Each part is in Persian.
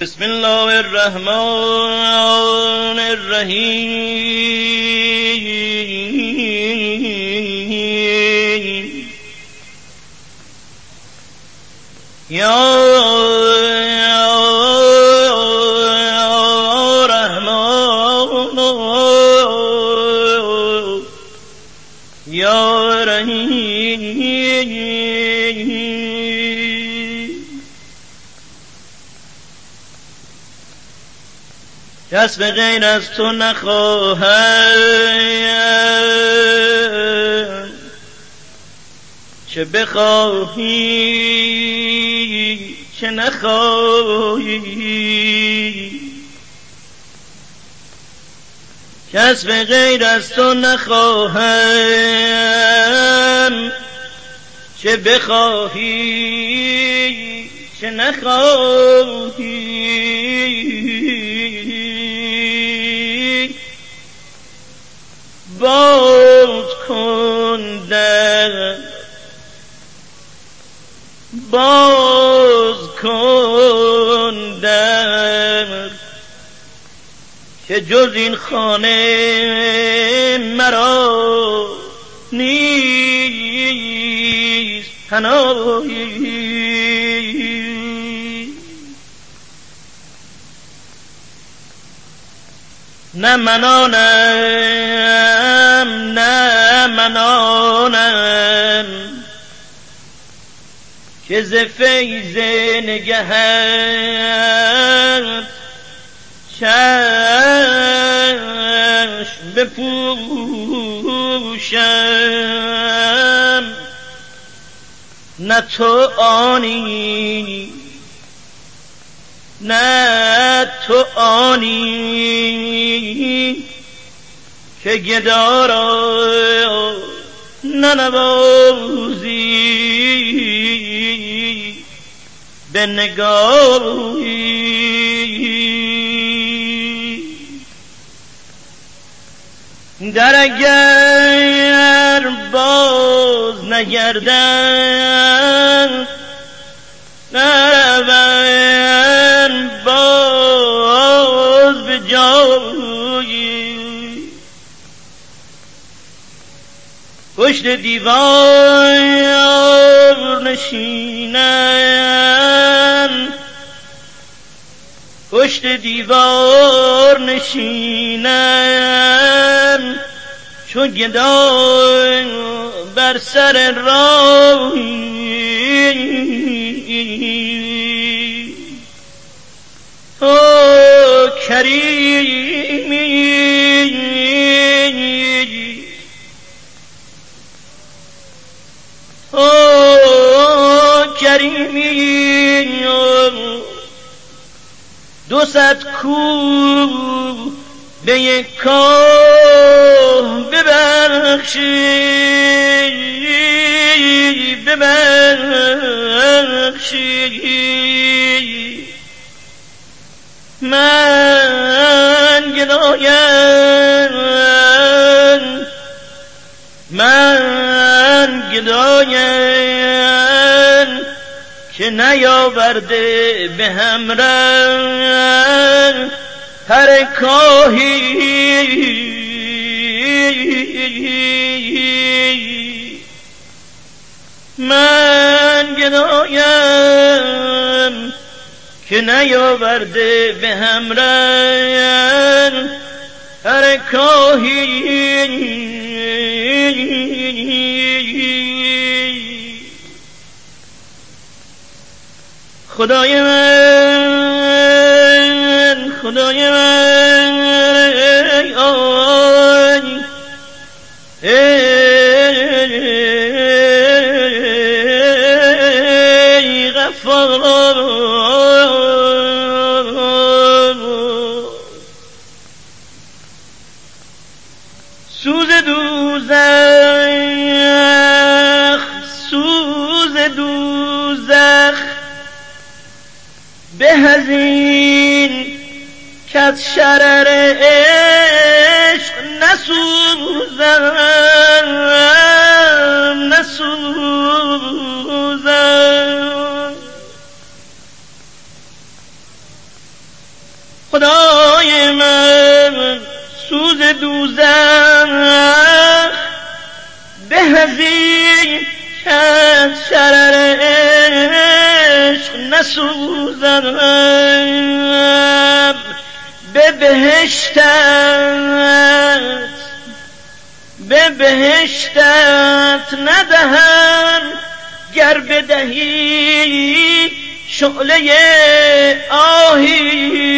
بسم الله الرحمن الرحیم. یا رحمان یا رحیم. کس به غیر از تو نخواهم چه بخواهی چه نخواهی. کس به غیر از تو نخواهم چه بخواهی چه نخواهی. باز کن در. باز کن در. که جز این خانه مرا نیست پناهی نه منانم نه منانم. که ز فیض نگهت چشم بپوشم. نه تو آنی نه تو آنی که گدا را ننوازی. به نگاهی. در اگر باز نگردن نرون پشت دیوار نشینن. پشت دیوار نشینن. چون گدای بر سر راهی. تو کریمی دو صد کو به یک کاه ببخشی ببخشی. من گدایم من گدایم. که نیاورده به همراه هر کاهی من گنایم که نیاورده به همراه هر کاهی خدای من خدای من. هزین کت شرر عشق نسوزم نسوزم. خدای من سوز دوزخ به هزین که شرر عشق نسوزم به بهشتت به بهشتت ندهم گر بدهی شعله آهی.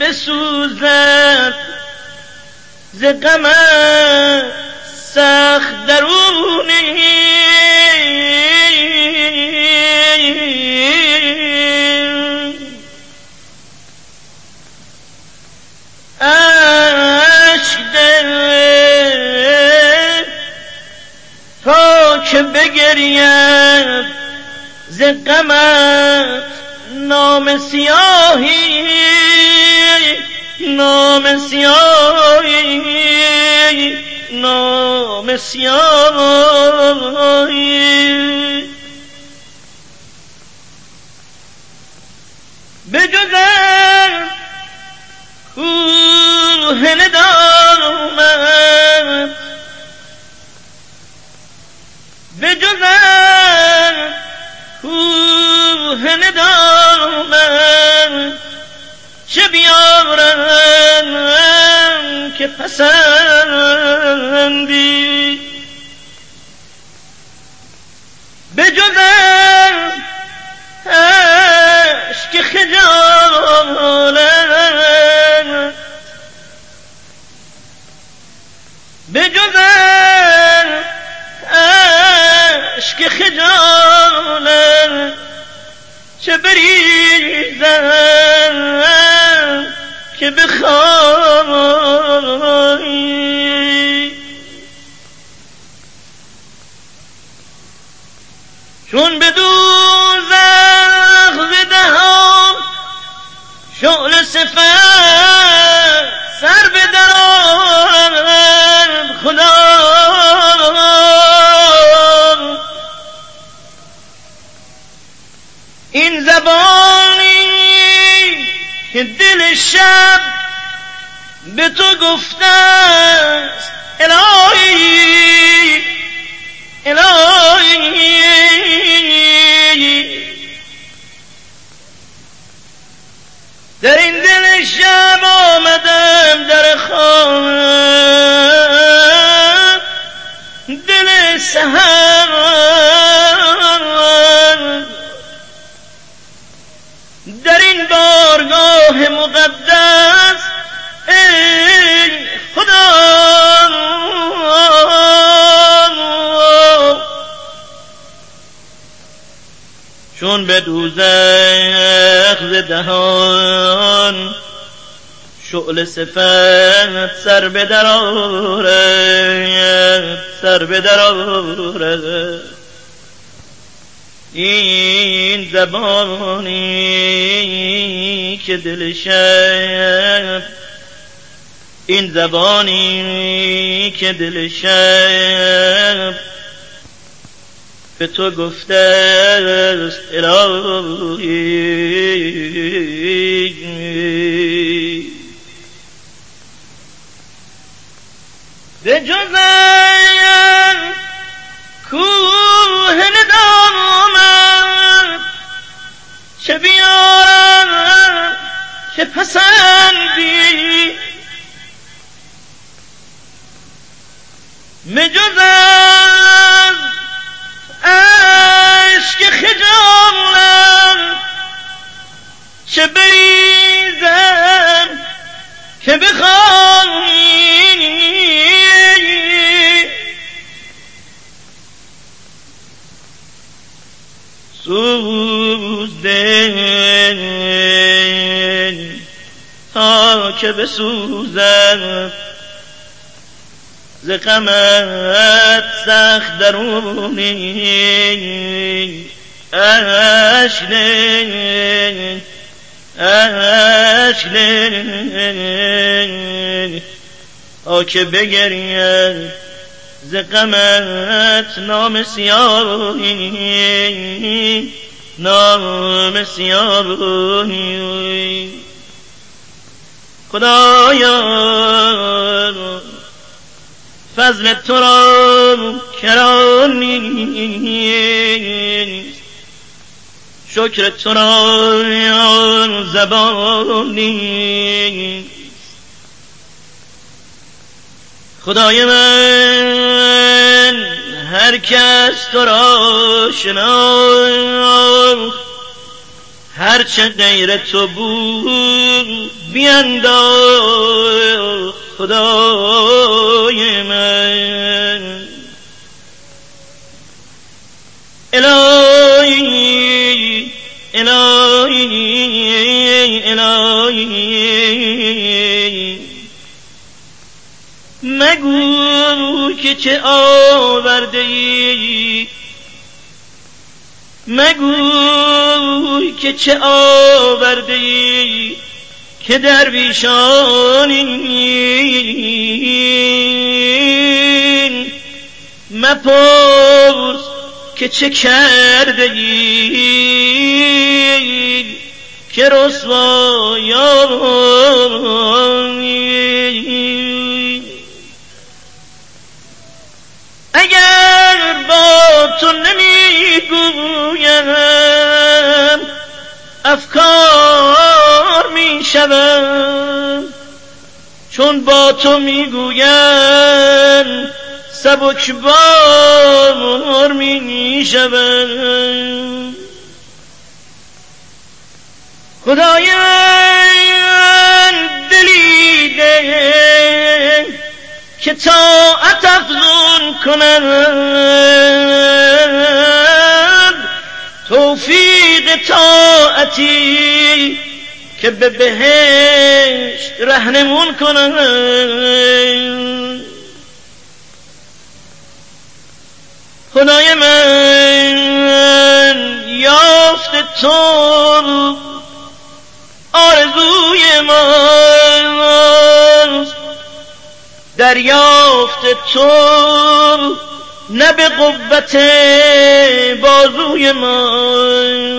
بسوزد ز غم سخت درونی. که بگرید ز غمت نام سیاهی. نام سیاهی نام سیاهی. به جزم کوه ندامت به بیارم که پسندی به جزم عشق خجالت به جزم عشق خجالت چه بریزم که بخوای. چون به دل شب به تو گفته است الهی الهی. در این دل شب شعل صفت سر به سر به این زبانی که دل شب این زبانی که دل شب به تو گفته است الهی. به جز کوه ندامم چه بیارم که پسندی. مجز از ز غمت سخت درونی. عشق عشق آکه بگرید ز غمت نام سیاهی. نام سیاهی. خدایا. فضل تو را کرانی شکر تو را زبانی خدای من هر کس تو را شناخت هر چه غیر تو بود بینداخت خدای من. الهی الهی الهی. مگو که چه آورده ای؟ مگو که چه آورده ای؟ که درویشانی مپرس که چه کرده ای که رسوایانی اگر با تو نمی‌گویم افکار می شوم چون با تو می‌گویم سبک بار می شوم خدای دلی ده که طاعت افزون کند توفیق طاعتی که به بهشت رهنمون کند خدای من یافت تو آرزوی ماست دریافت تو نه به قوت بازوی ما.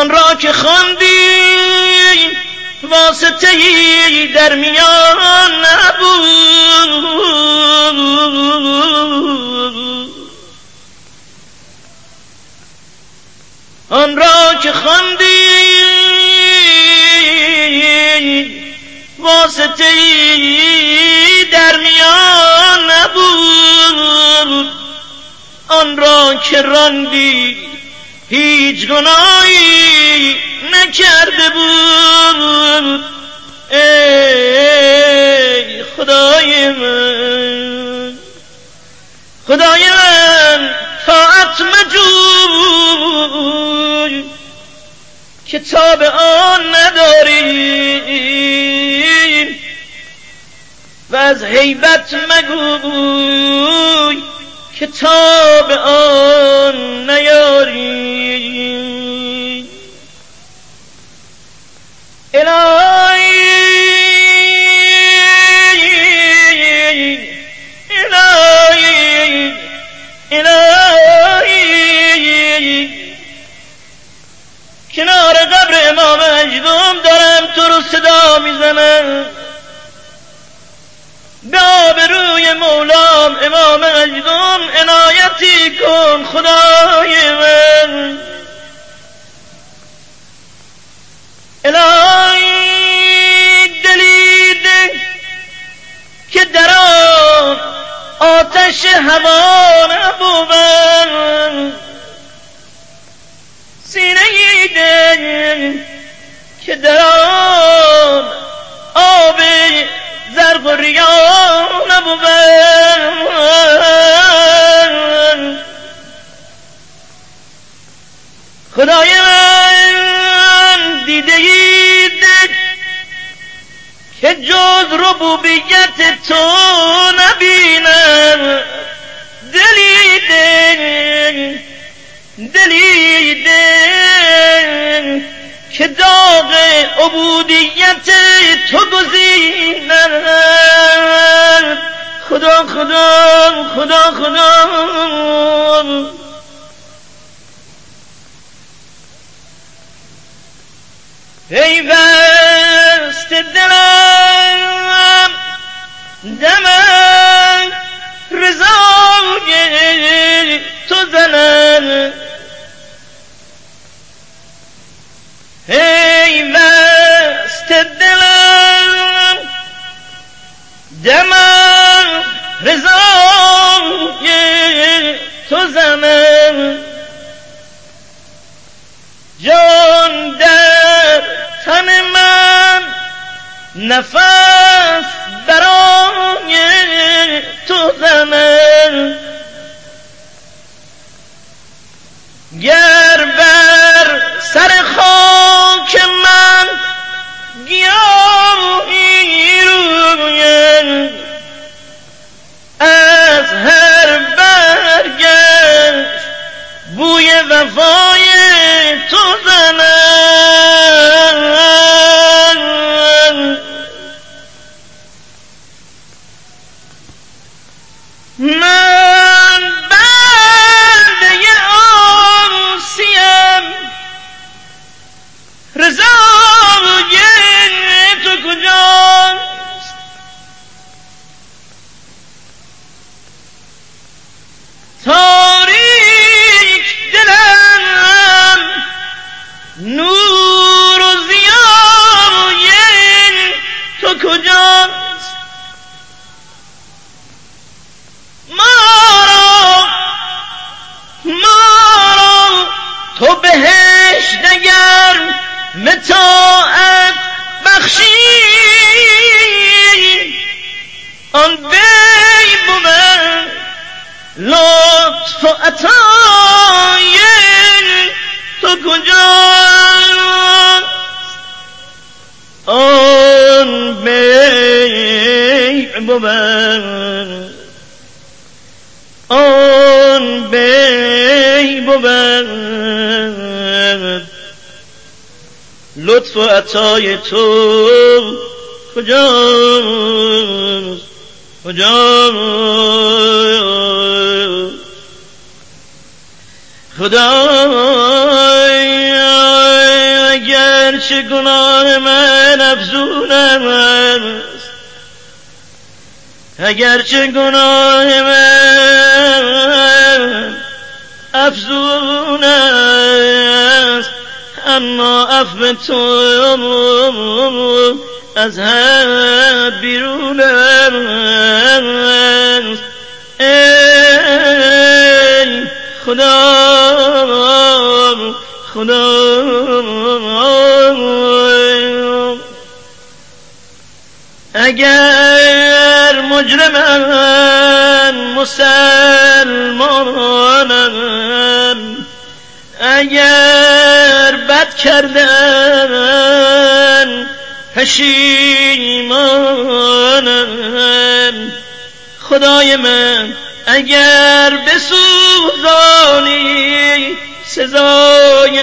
آن را که خواندی واسطه در میان نبود. آن را که خواندی واسطه در میان نبود. آن را که راندی هیچ گناهی نکرده بود. ای خدای من خدای من طاعت مجوی کتاب آن نداری. و از حیبت مگوی کتاب آن نیاری. الهی امام اجدوم عنایتی کن خدای من. الهی دلیده که در آن آتش هوا نبود. سینه دل که در آن آب زرق و ریا نبود خدای من دیده که جز ربوبیت تو نبینم. دلی دل دلی دل که داغ عبودیت تو گزینم. خدا خدا خدا خدا. ای وست دلم دم رضای تو زنن ای وست دلم دم رضای تو زنن جان در تن من نفس برای تو زنن گر بر سر خاک من بود آن بی بود لطف و عطای تو کجاست؟ کجا خدا اگر چه گناه من افزون است اگر چه گناه من افزون است اما عفو تو از حد بیرون است. ای خدا خدا اگر مجرمن مسلمانم اگر بد کردن پشیمانم خدای من اگر بسوزانی سزای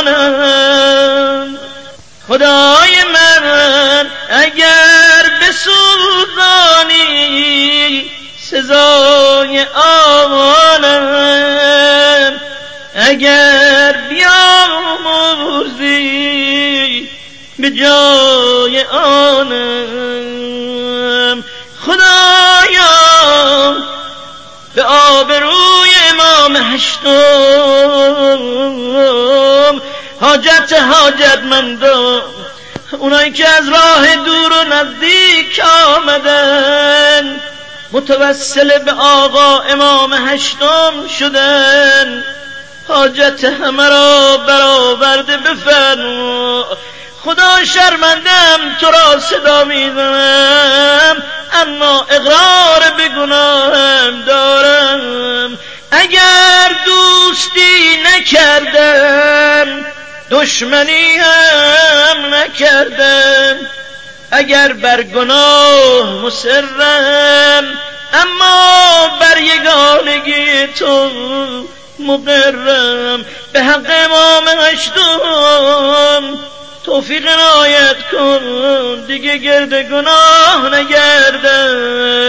آنم. خدای من بسوزانی سزای آنم اگر بیاموزی به جای آنم خدایا به آبروی امام هشتم حاجت حاجت مندم اونایی که از راه دور و نزدیک آمدن متوسل به آقا امام هشتم شدن. حاجت همه را برآورده بفرما خدا شرمندم تو را صدا می‌زنم اما اقرار به گناهم دارم. اگر دوستی نکردم دشمنی هم نکردم. اگر بر گناه مسرم اما بر یگانگی تو مقرم. به حق امام هشتم توفیق نایت کن دیگه گرد گناه نگردم.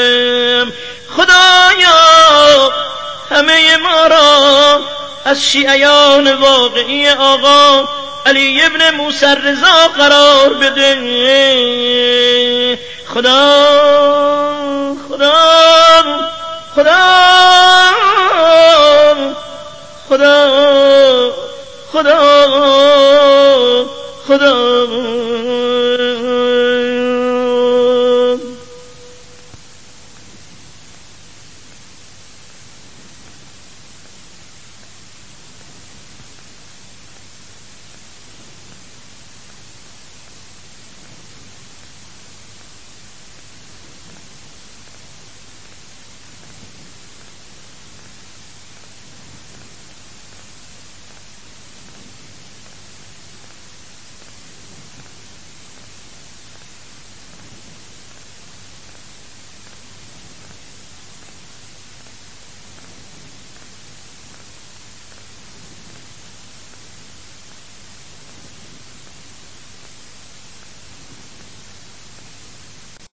خدایا همه ما را از شیعیان واقعی آقا علی ابن موسی رضا قرار بده. خدا خدا خدا خدا خدا خدا.